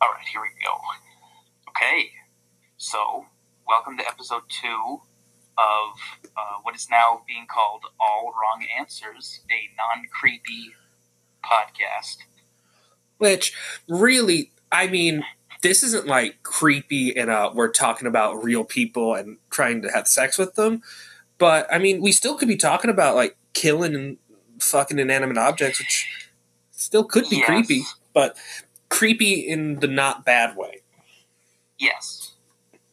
All right, here we go. Okay, so welcome to episode two of uh, what is now being called All Wrong Answers, a non creepy podcast. Which really, I mean, this isn't like creepy and uh, we're talking about real people and trying to have sex with them. But I mean, we still could be talking about like killing and fucking inanimate objects, which still could be Yes. creepy, but creepy in the not bad way. Yes,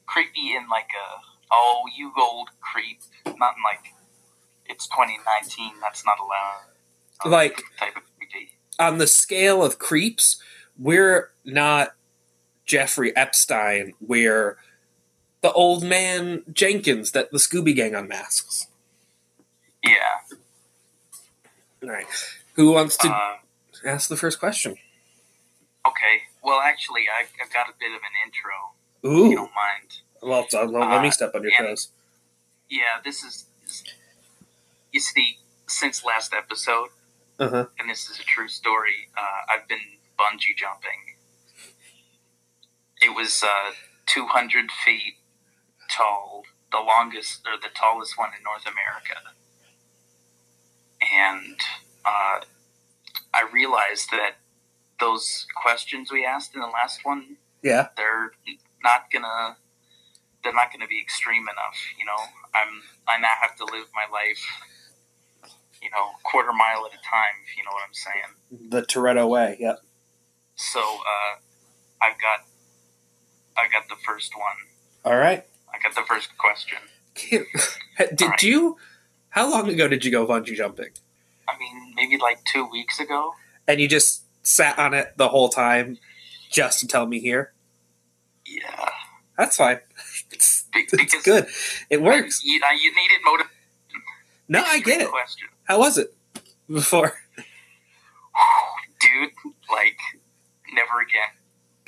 creepy in like a oh you old creep, not in like it's 2019. That's not allowed. um, Like type of creepy. on the scale of creeps, we're not Jeffrey Epstein. We're the old man Jenkins that the Scooby Gang unmasks. Yeah. All right, who wants to Uh, ask the first question? Okay. Well, actually, I, I've got a bit of an intro. If you don't mind. well, so, let me Uh, step on your and- toes. Yeah, this is. You see, since last episode, Uh huh. and this is a true story. Uh, I've been bungee jumping. It was uh, 200 feet tall, the longest or the tallest one in North America. And uh, I realized that those questions we asked in the last one, Yeah. they're not gonna, they're not gonna be extreme enough. You know, I'm, I now have to live my life you know, quarter mile at a time, if you know what I'm saying. The Toretto way. Yep. So uh, I've got, I got the first one. All right. I got the first question. Did right. you? How long ago did you go bungee jumping? I mean, maybe like two weeks ago. And you just sat on it the whole time, just to tell me here. Yeah, That's fine. It's, it's good. It works. You, you needed motivation. No, I get it. Question, How was it before? dude. Like, never again.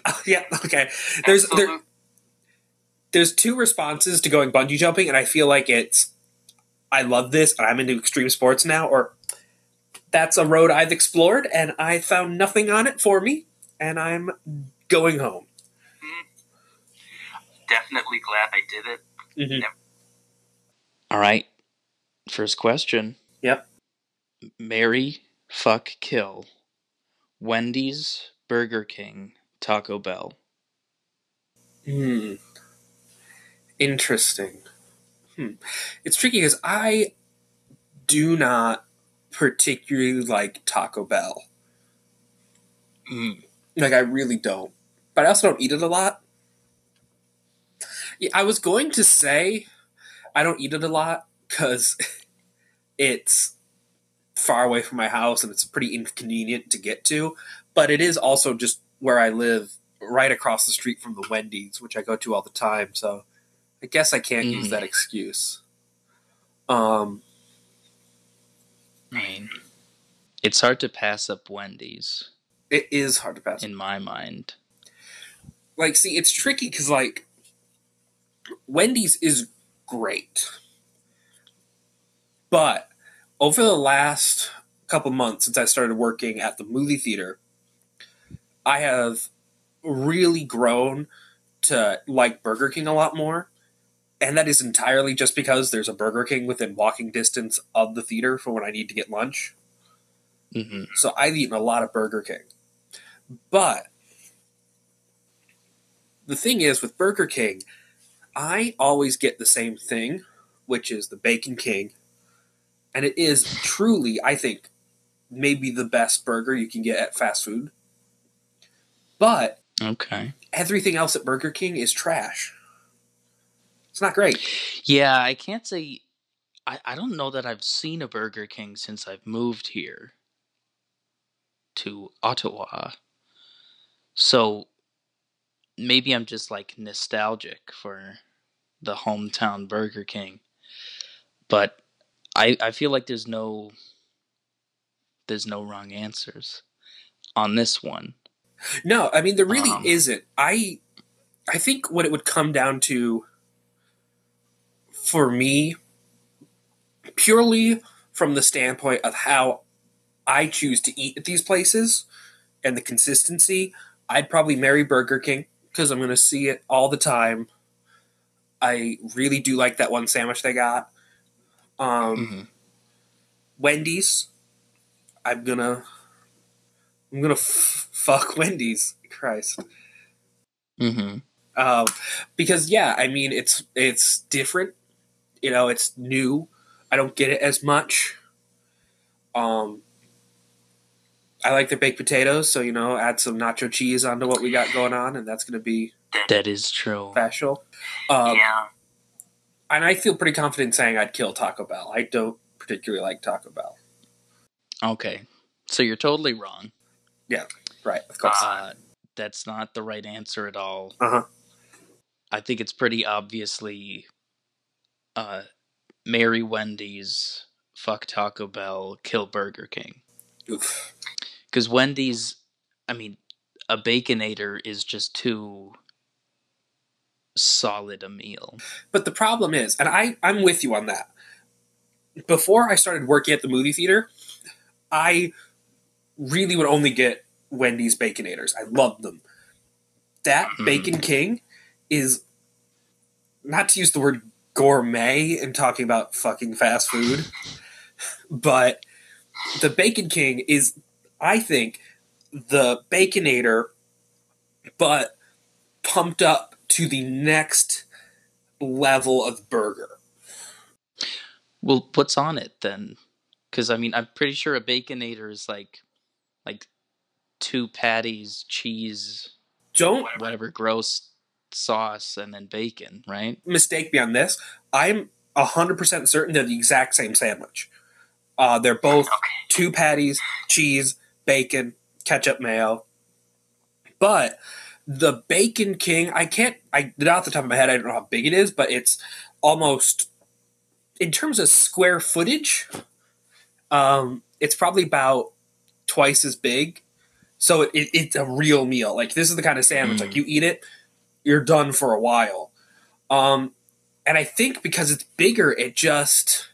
Oh, yeah. Okay. There's there, there's two responses to going bungee jumping, and I feel like it's I love this, and I'm into extreme sports now, or that's a road I've explored, and I found nothing on it for me, and I'm going home. definitely glad I did it. Mhm. All right. First question. Yep. Marry, fuck, kill. Wendy's, Burger King, Taco Bell. Hmm. Interesting. Hmm. It's tricky because I do not particularly like Taco Bell. Mm. Like I really don't. But I also don't eat it a lot. Yeah, I was going to say I don't eat it a lot because it's far away from my house and it's pretty inconvenient to get to. But it is also just where I live, right across the street from the Wendy's, which I go to all the time. So I guess I can't use Mm. that excuse. Um, I mean, it's hard to pass up Wendy's it is hard to pass. in my mind. like see it's tricky because like wendy's is great but over the last couple months since i started working at the movie theater i have really grown to like burger king a lot more and that is entirely just because there's a burger king within walking distance of the theater for when i need to get lunch hmm so I've eaten a lot of Burger King. But the thing is with Burger King, I always get the same thing, which is the Bacon King. And it is truly, I think, maybe the best burger you can get at fast food. But Okay. everything else at Burger King is trash. It's not great. Yeah, I can't say. I, I don't know that I've seen a Burger King since I've moved here to Ottawa. So maybe I'm just like nostalgic for the hometown Burger King. But I I feel like there's no there's no wrong answers on this one. No, I mean there really Um, isn't. I I think what it would come down to for me purely from the standpoint of how I choose to eat at these places and the consistency I'd probably marry Burger King because I'm going to see it all the time. I really do like that one sandwich they got. Um, Mhm. Wendy's. I'm gonna. I'm gonna f- fuck Wendy's. Christ. Mm-hmm. Um, because yeah, I mean it's it's different. You know, it's new. I don't get it as much. Um, I like their baked potatoes, so you know, add some nacho cheese onto what we got going on, and that's going to be That is true. special. Um, yeah. And I feel pretty confident saying I'd kill Taco Bell. I don't particularly like Taco Bell. Okay. So you're totally wrong. Yeah, right, of course. Uh, that's not the right answer at all. Uh-huh. I think it's pretty obviously uh, Marry Wendy's, fuck Taco Bell, kill Burger King. Oof. Because Wendy's, I mean, a Baconator is just too solid a meal. But the problem is, and I, I'm with you on that. Before I started working at the movie theater, I really would only get Wendy's Baconators. I loved them. That Mhm. Bacon King is not to use the word gourmet in talking about fucking fast food, but the Bacon King is, I think, the Baconator, but pumped up to the next level of burger. Well, what's on it then? Because I mean, I'm pretty sure a Baconator is like, like two patties, cheese, Don't whatever gross sauce, and then bacon, right? mistake me on this. I'm 100% certain they're the exact same sandwich. Uh, they're both Okay. two patties, cheese, bacon, ketchup, mayo. But the Bacon King, I can't, I not off the top of my head, I don't know how big it is, but it's almost, in terms of square footage, um, it's probably about twice as big. So it, it, it's a real meal. Like this is the kind of sandwich, Mm. like you eat it, you're done for a while. Um, and I think because it's bigger, it just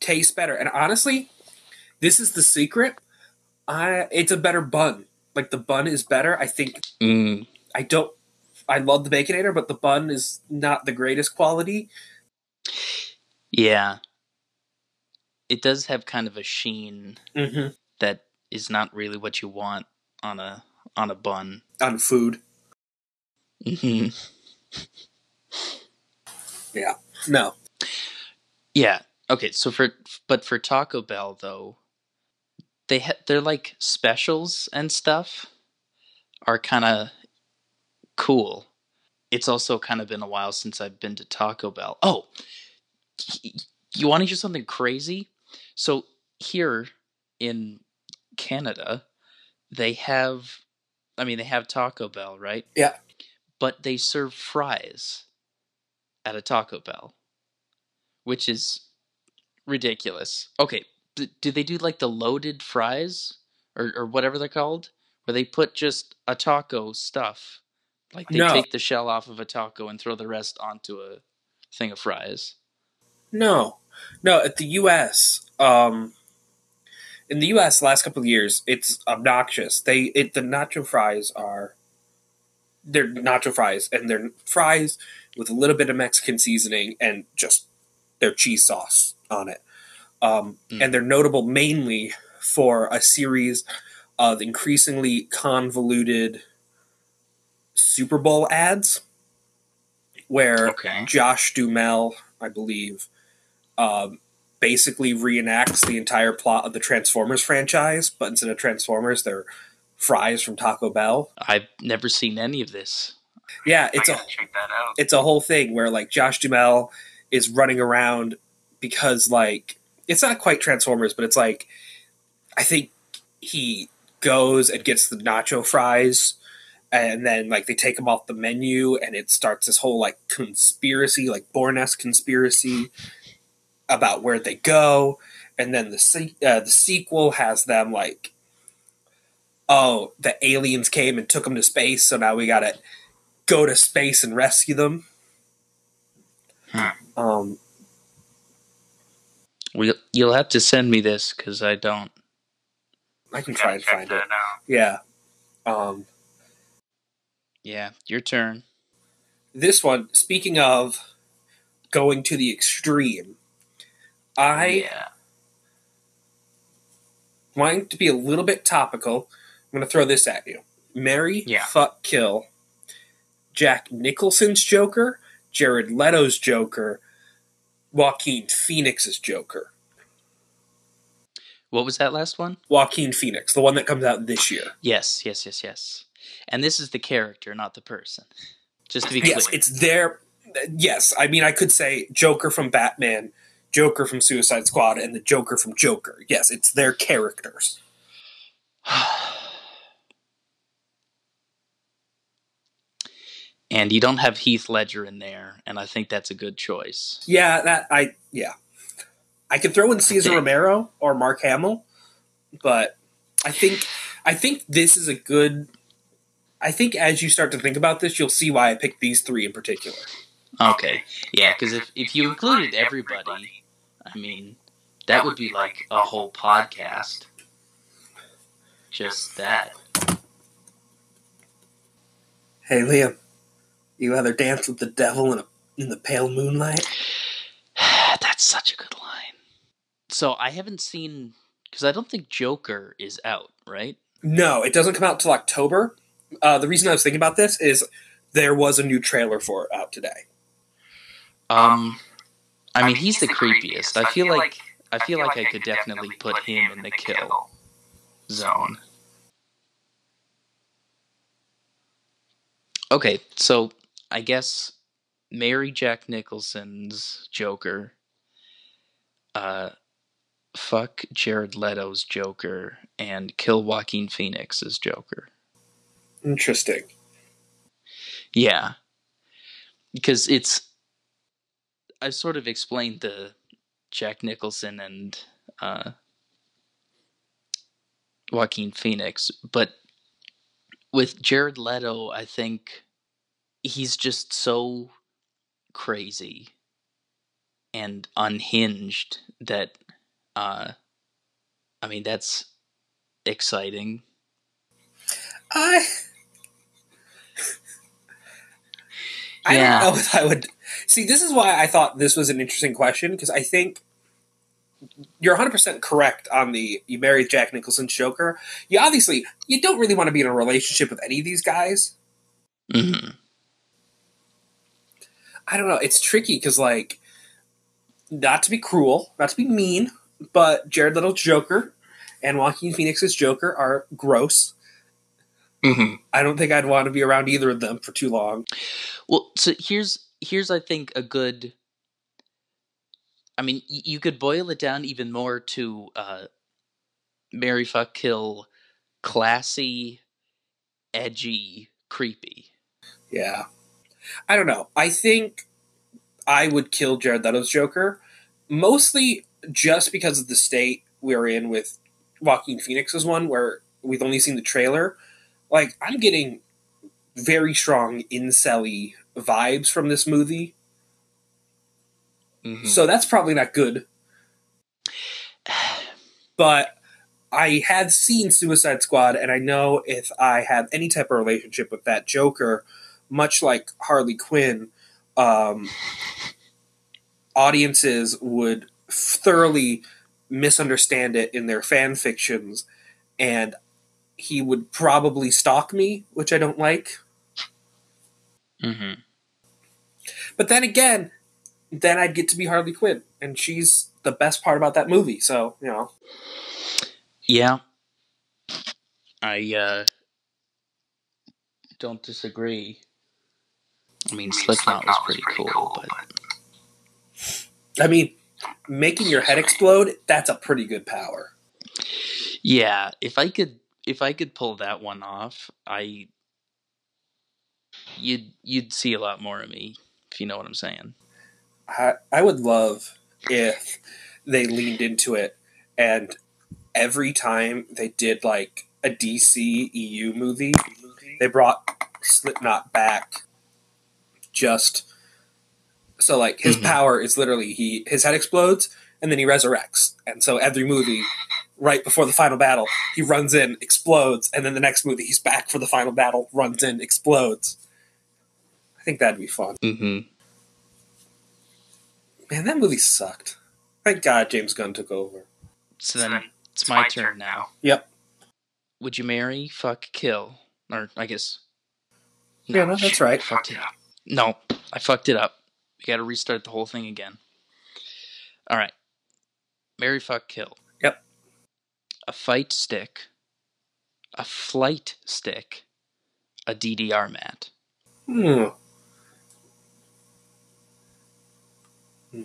tastes better. And honestly, this is the secret. I it's a better bun. Like the bun is better. I think Mm. I don't. I love the baconator, but the bun is not the greatest quality. Yeah. It does have kind of a sheen Mm-hmm. that is not really what you want on a on a bun. On food, hmm yeah. no. Yeah. Okay. So for but for Taco Bell though, they ha- they're like specials and stuff are kind of cool. It's also kind of been a while since I've been to Taco Bell. Oh, you want to hear something crazy? So here in Canada, they have, I mean, they have Taco Bell, right? Yeah. But they serve fries at a Taco Bell, which is ridiculous. Okay, do they do like the loaded fries or or whatever they're called, where they put just a taco stuff, like they No. take the shell off of a taco and throw the rest onto a thing of fries? No, no. At the U.S., um, in the U.S., last couple of years, it's obnoxious. They it the nacho fries are they're nacho fries, and they're fries with a little bit of Mexican seasoning and just their cheese sauce on it. Um, Mm. And they're notable mainly for a series of increasingly convoluted Super Bowl ads, where Okay. Josh Duhamel, I believe, um, basically reenacts the entire plot of the Transformers franchise, but instead of Transformers, they're fries from Taco Bell. I've never seen any of this. Yeah, it's I a check that out. it's a whole thing where like Josh Duhamel is running around because like it's not quite Transformers, but it's like I think he goes and gets the nacho fries and then like they take them off the menu and it starts this whole like conspiracy like Bourne-esque conspiracy about where they go and then the se- uh, the sequel has them like oh the aliens came and took them to space so now we gotta go to space and rescue them Hmm. um We, you'll have to send me this because I don't. I can Gotta try and find it out. yeah um Yeah, your turn. This one, speaking of going to the extreme, I yeah. wanting to be a little bit topical. I'm going to throw this at you: Marry, Yeah. fuck, kill. Jack Nicholson's Joker, Jared Leto's Joker, Joaquin Phoenix's Joker. What was that last one? Joaquin Phoenix, the one that comes out this year. Yes, yes, yes, yes. And this is the character, not the person. Just to be clear. Yes, it's their. Yes, I mean I could say Joker from Batman, Joker from Suicide Squad, and the Joker from Joker. Yes, it's their characters. and you don't have Heath Ledger in there, and I think that's a good choice. Yeah, that I yeah. I could throw in Cesar Romero or Mark Hamill, but I think I think this is a good. I think as you start to think about this, you'll see why I picked these three in particular. Okay. Yeah, because if, if you included everybody, I mean, that would be like a whole podcast. Just that. Hey Liam, you either dance with the devil in a in the pale moonlight. That's such a good line. So I haven't seen, because I don't think Joker is out, right? No, it doesn't come out till October. Uh, the reason I was thinking about this is there was a new trailer for it out today. Um, I mean, he's the creepiest. I feel like I feel like I could definitely put him in the kill zone. Okay, so I guess marry Jack Nicholson's Joker. Uh, fuck Jared Leto's Joker and kill Joaquin Phoenix's Joker. Interesting. Yeah. Because it's I've sort of explained the Jack Nicholson and uh Joaquin Phoenix, but with Jared Leto, I think he's just so crazy and unhinged that uh I mean that's exciting. I I Yeah. don't know if I would see. This is why I thought this was an interesting question because I think you're 100 percent correct on the you married Jack Nicholson Joker. You obviously you don't really want to be in a relationship with any of these guys. hmm I don't know. It's tricky because like not to be cruel, not to be mean, but Jared Leto's Joker and Joaquin Phoenix's Joker are gross. hmm I don't think I'd want to be around either of them for too long. Well, so here's here's I think a good. I mean, y- you could boil it down even more to uh, Marry Fuck Kill, classy, edgy, creepy. Yeah. I don't know. I think I would kill Jared Leto's Joker, mostly just because of the state we're in with Joaquin Phoenix's one, where we've only seen the trailer. Like, I'm getting very strong incel vibes from this movie, Mhm. so that's probably not good. But I had seen Suicide Squad, and I know if I have any type of relationship with that Joker, much like Harley Quinn, um, audiences would thoroughly misunderstand it in their fan fictions, and he would probably stalk me, which I don't like. Mhm. But then again, then I'd get to be Harley Quinn, and she's the best part about that movie. So you know, Yeah. I uh, don't disagree. I mean, Slipknot was pretty cool, but I mean, making your head explode—that's a pretty good power. yeah, if I could, if I could pull that one off, I you'd you'd see a lot more of me, if you know what I'm saying. I, I would love if they leaned into it and every time they did like a DC EU movie, they brought Slipknot back just so like his Mhm. power is literally he his head explodes and then he resurrects. And so every movie right before the final battle. He runs in, explodes, and then the next movie he's back for the final battle, runs in, explodes. I think that'd be fun. Mm-hmm. Man, that movie sucked. Thank God James Gunn took over. So So then then it's my, turn now. Yep. Would you marry, fuck, kill, or I guess? Yeah, no, that's right. Fuck, it up. No, I fucked it up. We got to restart the whole thing again. All right. Marry, fuck, kill. Yep. A fight stick, a flight stick, a DDR mat. Hmm. Hmm.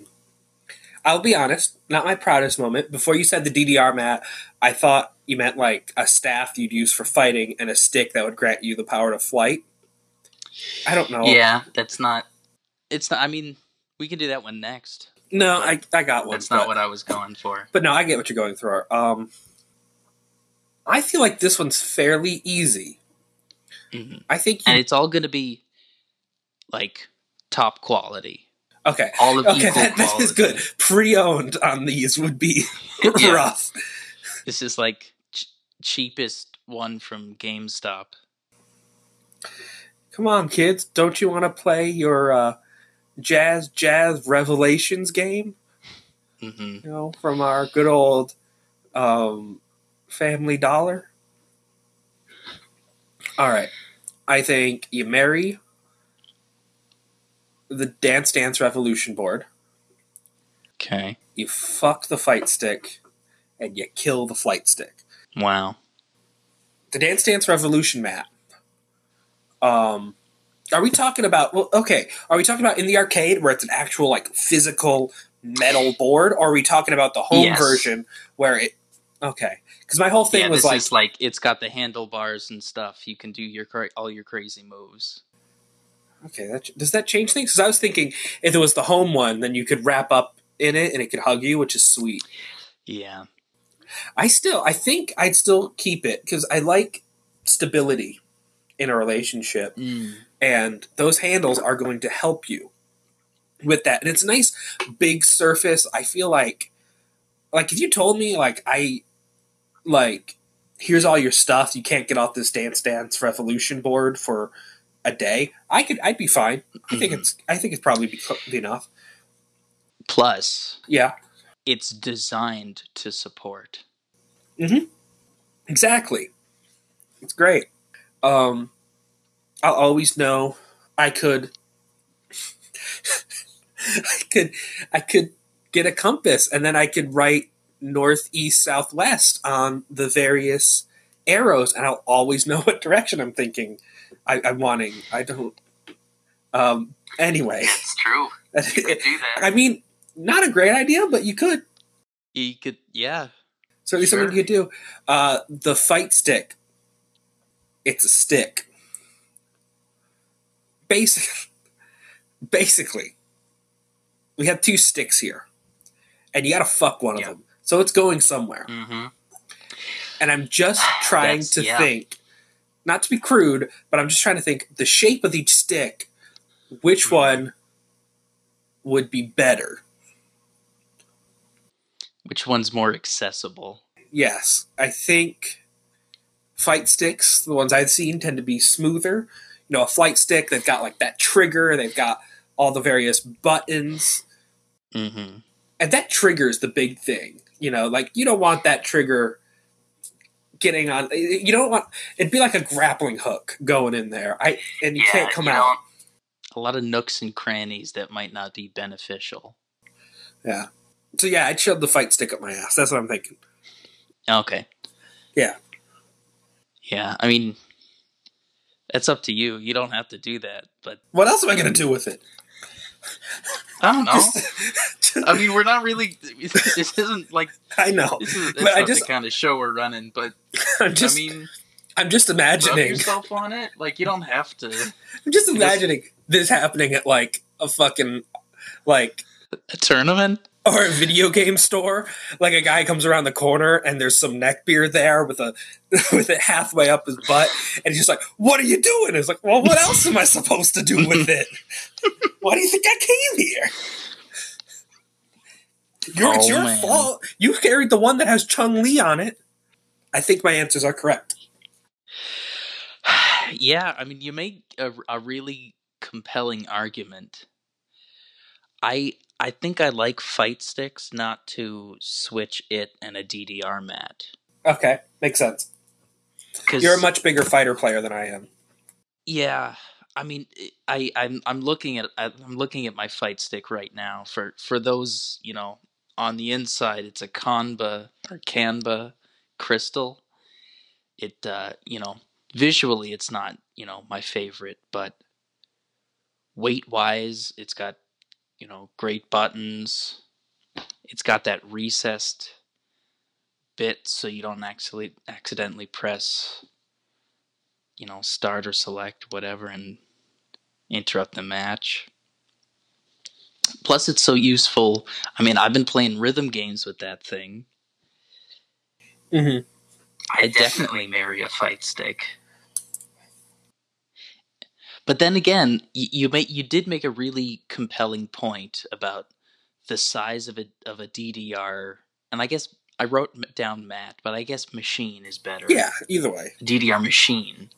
I'll be honest, not my proudest moment. Before you said the DDR mat, I thought you meant like a staff you'd use for fighting and a stick that would grant you the power to flight. I don't know. Yeah, that's not. It's not. I mean, we can do that one next. No, I, I got one. That's not but, what I was going for. but no, I get what you're going through. Um, I feel like this one's fairly easy. Mhm. I think And it's all going to be like top quality. okay. All of Okay, that, that is good. Pre-owned on these would be Yeah. rough. This is like ch- cheapest one from GameStop. Come on, kids! Don't you want to play your uh, Jazz Jazz Revelations game? hmm You know, from our good old um, Family Dollar. All right, I think you marry the Dance Dance Revolution board. Okay. You fuck the fight stick, and you kill the flight stick. Wow. the Dance Dance Revolution map. Um, are we talking about? Well, okay. Are we talking about in the arcade where it's an actual like physical metal board, or are we talking about the home Yes. version where it? Okay, because my whole thing yeah, was like, like it's got the handlebars and stuff. You can do your all your crazy moves. okay, that, does that change things? Because I was thinking if it was the home one, then you could wrap up in it and it could hug you, which is sweet. Yeah. I still, I think I'd still keep it because I like stability in a relationship. Mm. and those handles are going to help you with that and it's a nice big surface i feel like like if you told me like i like here's all your stuff you can't get off this dance dance revolution board for a day i could i'd be fine i think Mhm. it's i think it's probably be, be enough Plus, yeah it's designed to support. Mm-hmm. Exactly it's great um i'll always know i could i could i could get a compass and then i could write northeast southwest on the various arrows and i'll always know what direction i'm thinking I, i'm wanting i don't um anyway It's true. You could do that. i mean not a great idea but you could You could, yeah. Certainly Sure. something you could do. Uh, the fight stick. It's a stick. Basic, basically, we have two sticks here, and you got to fuck one of them. So it's going somewhere. Mm-hmm. And I'm just trying to yeah. think, not to be crude, but I'm just trying to think the shape of each stick. Which Mhm. one would be better? Which one's more accessible? Yes, I think fight sticks, the ones I've seen, tend to be smoother. You know, a flight stick, they've got like that trigger, they've got all the various buttons, Mm-hmm. and that trigger is the big thing. You know, like you don't want that trigger getting on. You don't want it'd be like a grappling hook going in there. I and you yeah, can't come you out. A lot of nooks and crannies that might not be beneficial. Yeah. So yeah, I'd shove the fight stick up my ass. That's what I'm thinking. Okay. Yeah. Yeah, I mean, that's up to you. You don't have to do that, but What else am I gonna do with it? I don't know. Just- I mean, we're not really. This isn't like I know. this is But I just- the kind of show we're running. But I'm just, I mean, I'm just imagining. yourself on it. Like you don't have to. I'm just imagining this happening at like a fucking like A tournament. Or a video game store. Like a guy comes around the corner and there's some neck beard there with a with it halfway up his butt, and he's just like, "What are you doing?" It's like, "Well, what else am I supposed to do with it? Why do you think I came here?" You're, it's Oh, your man. fault. You carried the one that has Chun Li on it. I think my answers are correct. yeah, I mean, you make a, a really compelling argument. I I think I like fight sticks, not to switch it and a DDR mat. Okay, makes sense. You're a much bigger fighter player than I am. Yeah, I mean, I I'm I'm looking at I'm looking at my fight stick right now. For for those you know on the inside, it's a Qanba or Canva crystal. It uh, you know visually, it's not you know my favorite, but weight wise, it's got you know great buttons. It's got that recessed bit, so you don't actually accidentally press you know, start or select whatever and interrupt the match. Plus, it's so useful. I mean, I've been playing rhythm games with that thing. Mm-hmm. I definitely marry a fight stick. But then again, you, you make you did make a really compelling point about the size of a of a DDR, and I guess I wrote down mat, but I guess machine is better. Yeah, either way. DDR machine.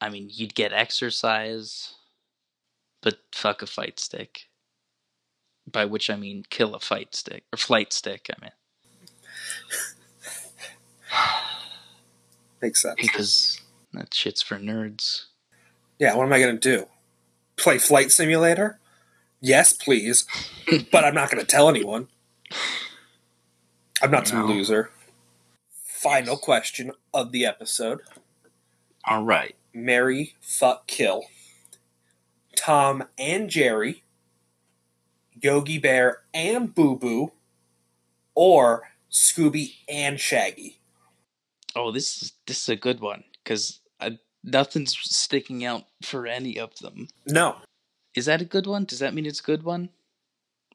I mean, you'd get exercise, but fuck a fight stick. By which I mean kill a fight stick or flight stick. I mean, Makes sense. because that shit's for nerds. Yeah, what am I going to do? Play Flight Simulator? Yes, please. but I'm not going to tell anyone. I'm not some No. loser. Final question of the episode All right. Marry, fuck, kill. Tom and Jerry, Yogi Bear and Boo Boo, or Scooby and Shaggy. Oh, this is this is a good one because nothing's sticking out for any of them. No. Is that a good one? Does that mean it's a good one?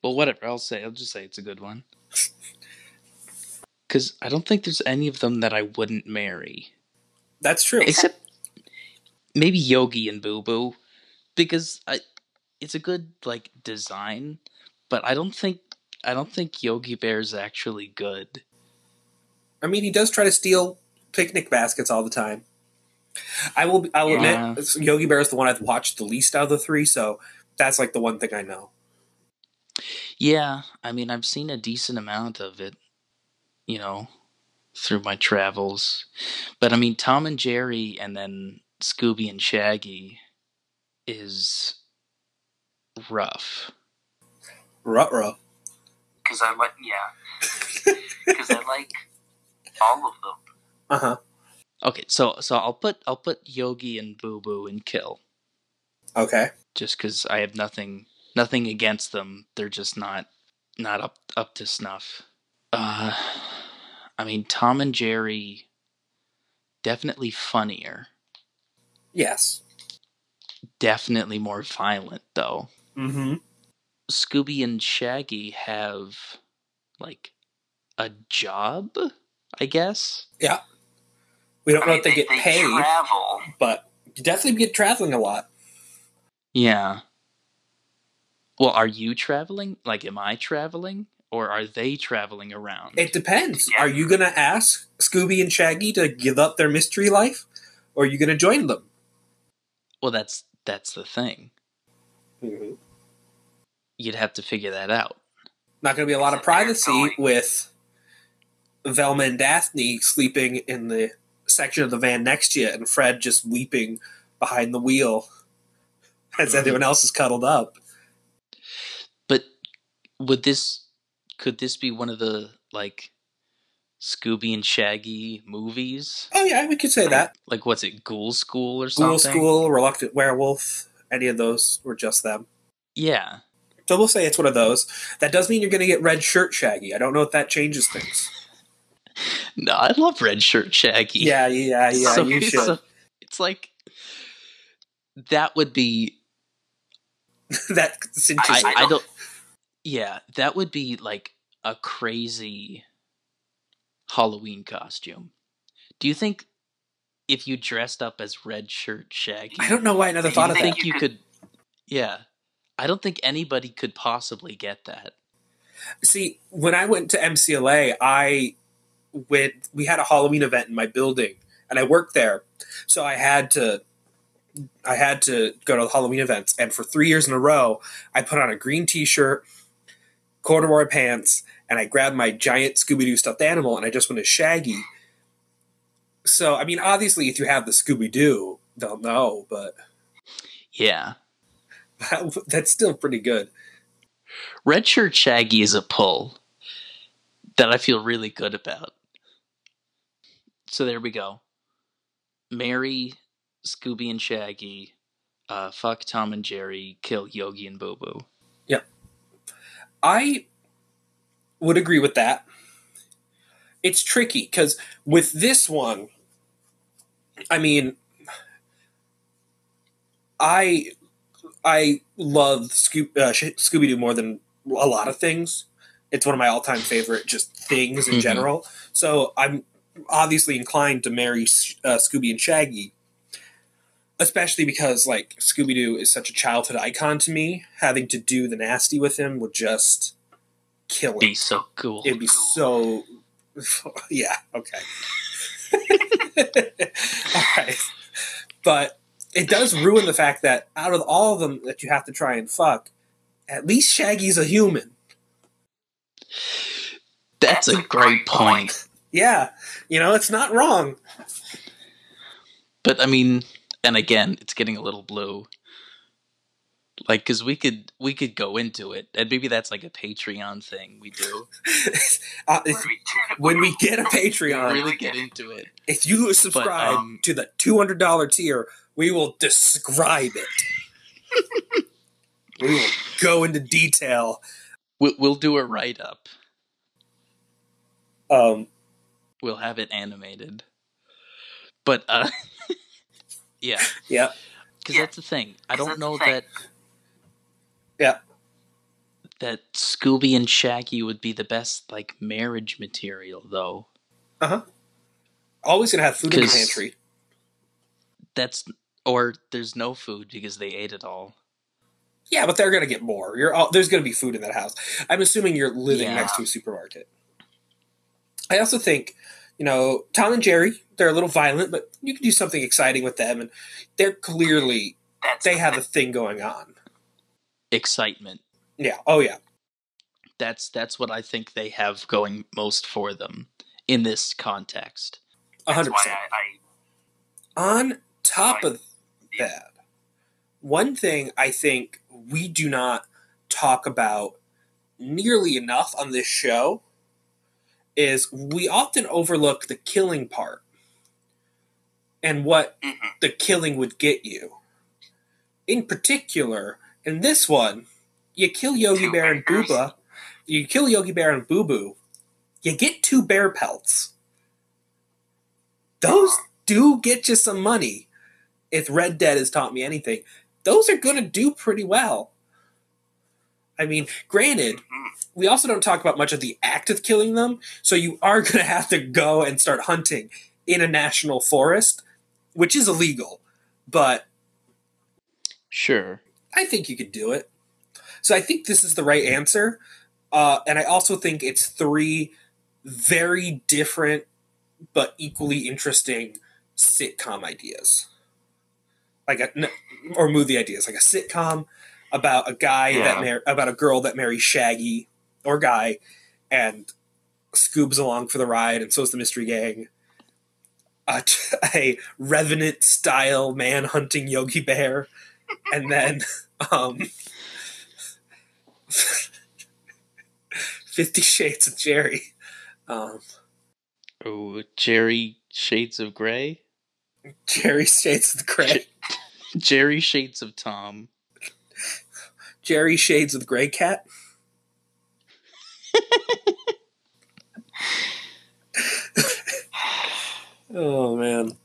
Well, whatever. I'll say. I'll just say it's a good one. Because I don't think there's any of them that I wouldn't marry, That's true. except maybe Yogi and Boo Boo, because I, it's a good like design, but I don't think I don't think Yogi Bear is actually good. I mean, he does try to steal picnic baskets all the time. I will. I will Yeah. admit, Yogi Bear is the one I've watched the least out of the three, so that's like the one thing I know. Yeah, I mean, I've seen a decent amount of it, you know, through my travels. But I mean, Tom and Jerry and then Scooby and Shaggy is rough. Ruh-roh. Because I like, yeah. Because I like all of them. Uh huh. Okay, so so I'll put I'll put Yogi and Boo Boo in kill Okay. just because I have nothing nothing against them. They're just not not up up to snuff. Uh, I mean, Tom and Jerry definitely funnier. Yes. definitely more violent though. Mm-hmm. Scooby and Shaggy have like a job, I guess. Yeah. We don't I know mean, if they, get paid, travel. but you definitely get traveling a lot. Yeah. Well, are you traveling? Like, am I traveling? Or are they traveling around? It depends. Yeah. Are you going to ask Scooby and Shaggy to give up their mystery life, or are you going to join them? well, that's that's the thing. Mm-hmm. You'd have to figure that out. Not going to be a lot of privacy with Velma and Daphne sleeping in the section of the van next to you, and Fred just weeping behind the wheel as Mhm. everyone else is cuddled up. But would this could this be one of the like Scooby and Shaggy movies? Oh yeah, we could say that. Like what's it, Ghoul School or something? Ghoul School, Reluctant Werewolf, any of those were just them. Yeah. So we'll say it's one of those. That does mean you're going to get red shirt Shaggy. I don't know if that changes things. No, I love Red Shirt Shaggy. Yeah, yeah, yeah. So- you should. so it's like that would be that I. I don't yeah that would be like a crazy halloween costume do you think if you dressed up as red shirt shaggy I don't know why I never thought of that. think you could yeah i don't think anybody could possibly get that See, when I went to MCLA, I went. We had a Halloween event in my building, and I worked there, so I had to. I had to go to the Halloween events, and for three years in a row, I put on a green T-shirt, corduroy pants, and I grabbed my giant Scooby Doo stuffed animal, and I just went as Shaggy. So, I mean, obviously, if you have the Scooby Doo, they'll know, but Yeah. that's still pretty good. Red Shirt Shaggy is a pull that I feel really good about. So there we go. Marry Scooby and Shaggy, uh, fuck Tom and Jerry, kill Yogi and Boo Boo. I would agree with that. It's tricky because with this one, I mean, I I love Scoo- uh, Scooby Doo more than a lot of things. It's one of my all time favorite just things in Mhm. general. So I'm obviously inclined to marry uh, Scooby and Shaggy, especially because like Scooby Doo is such a childhood icon to me. Having to do the nasty with him would just kill it. Be so cool. It'd be so. Yeah. Okay. all right. But it does ruin the fact that out of all of them that you have to try and fuck, at least Shaggy's a human. That's a great point. Yeah. You know, it's not wrong. But I mean, and again, it's getting a little blue. Like, cause we could we could go into it, and maybe that's like a Patreon thing we do. uh, if, when we get a Patreon, really get into it. if you subscribe um, to the $200 tier, we will describe it. we will go into detail. We'll, we'll do a write up. Um, We'll have it animated. But uh, yeah, yeah. because Yeah. that's the thing. I don't know that Yeah. that Scooby and Shaggy would be the best like marriage material, though. Uh-huh. Always gonna have food in the pantry. That's or there's no food because they ate it all. Yeah, but they're gonna get more. You're all, there's gonna be food in that house. I'm assuming you're living Yeah. next to a supermarket. I also think, you know, Tom and Jerry, they're a little violent, but you can do something exciting with them, and they're clearly That's they have a thing going on. Excitement. Yeah. Oh yeah. That's that's what I think they have going most for them in this context. A hundred why percent. I, I On top of that, one thing I think we do not talk about nearly enough on this show is we often overlook the killing part and what mhm. the killing would get you. In particular, in this one, you kill Yogi Bear and. Booba, you kill Yogi Bear and Boo Boo, you get two bear pelts. Those do get you some money. If Red Dead has taught me anything, those are going to do pretty well. I mean, granted, Mhm. we also don't talk about much of the act of killing them, so you are going to have to go and start hunting in a national forest, which is illegal, but Sure. I think you could do it. So I think this is the right answer. Uh, and I also think it's three very different but equally interesting sitcom ideas. Like a or movie ideas, like a sitcom about a guy that Yeah. mar- about a girl that marries Shaggy or guy and scoobs along for the ride, and so is the mystery gang. A, t- a revenant style man hunting Yogi Bear, and then um, Fifty Shades of Jerry. Um, Oh, Jerry Shades of Grey? Jerry Shades of Grey. Jerry Shades of Tom. Jerry Shades of Grey Cat. oh man.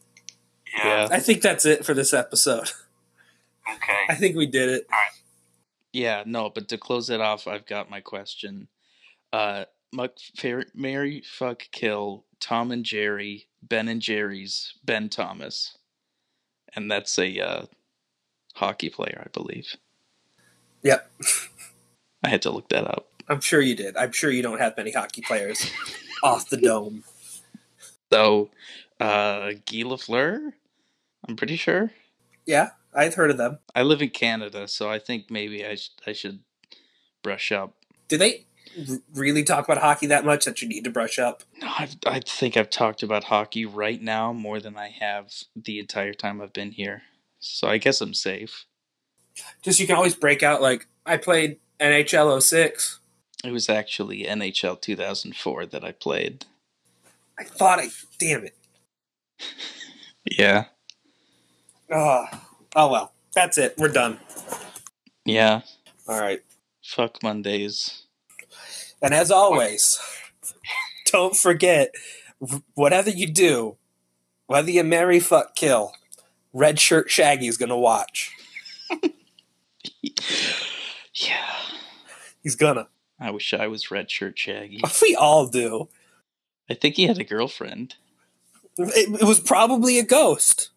yeah. I think that's it for this episode. Okay. I think we did it. Yeah, no, but to close it off, I've got my question. Uh, Muck, fair, Marry, fuck, kill, Tom and Jerry, Ben and Jerry's, Ben Thomas. And that's a uh, hockey player, I believe. Yep. I had to look that up. I'm sure you did. I'm sure you don't have many hockey players off the dome. So, uh, Guy Lafleur, I'm pretty sure. Yeah, I've heard of them. I live in Canada, so I think maybe I, sh- I should brush up. Do they r- really talk about hockey that much that you need to brush up? No, I've, I think I've talked about hockey right now more than I have the entire time I've been here. So I guess I'm safe. Just you can always break out like I played NHL 06. It was actually NHL 2004 that I played. I thought I damn it. Yeah. Oh, oh well. That's it. We're done. Yeah. All right. Fuck Mondays. And as always, don't forget whatever you do, whether you marry, fuck, kill, red shirt Shaggy's gonna watch. Yeah. He's gonna. I wish I was Red Shirt Shaggy. We all do. I think he had a girlfriend. It, it was probably a ghost.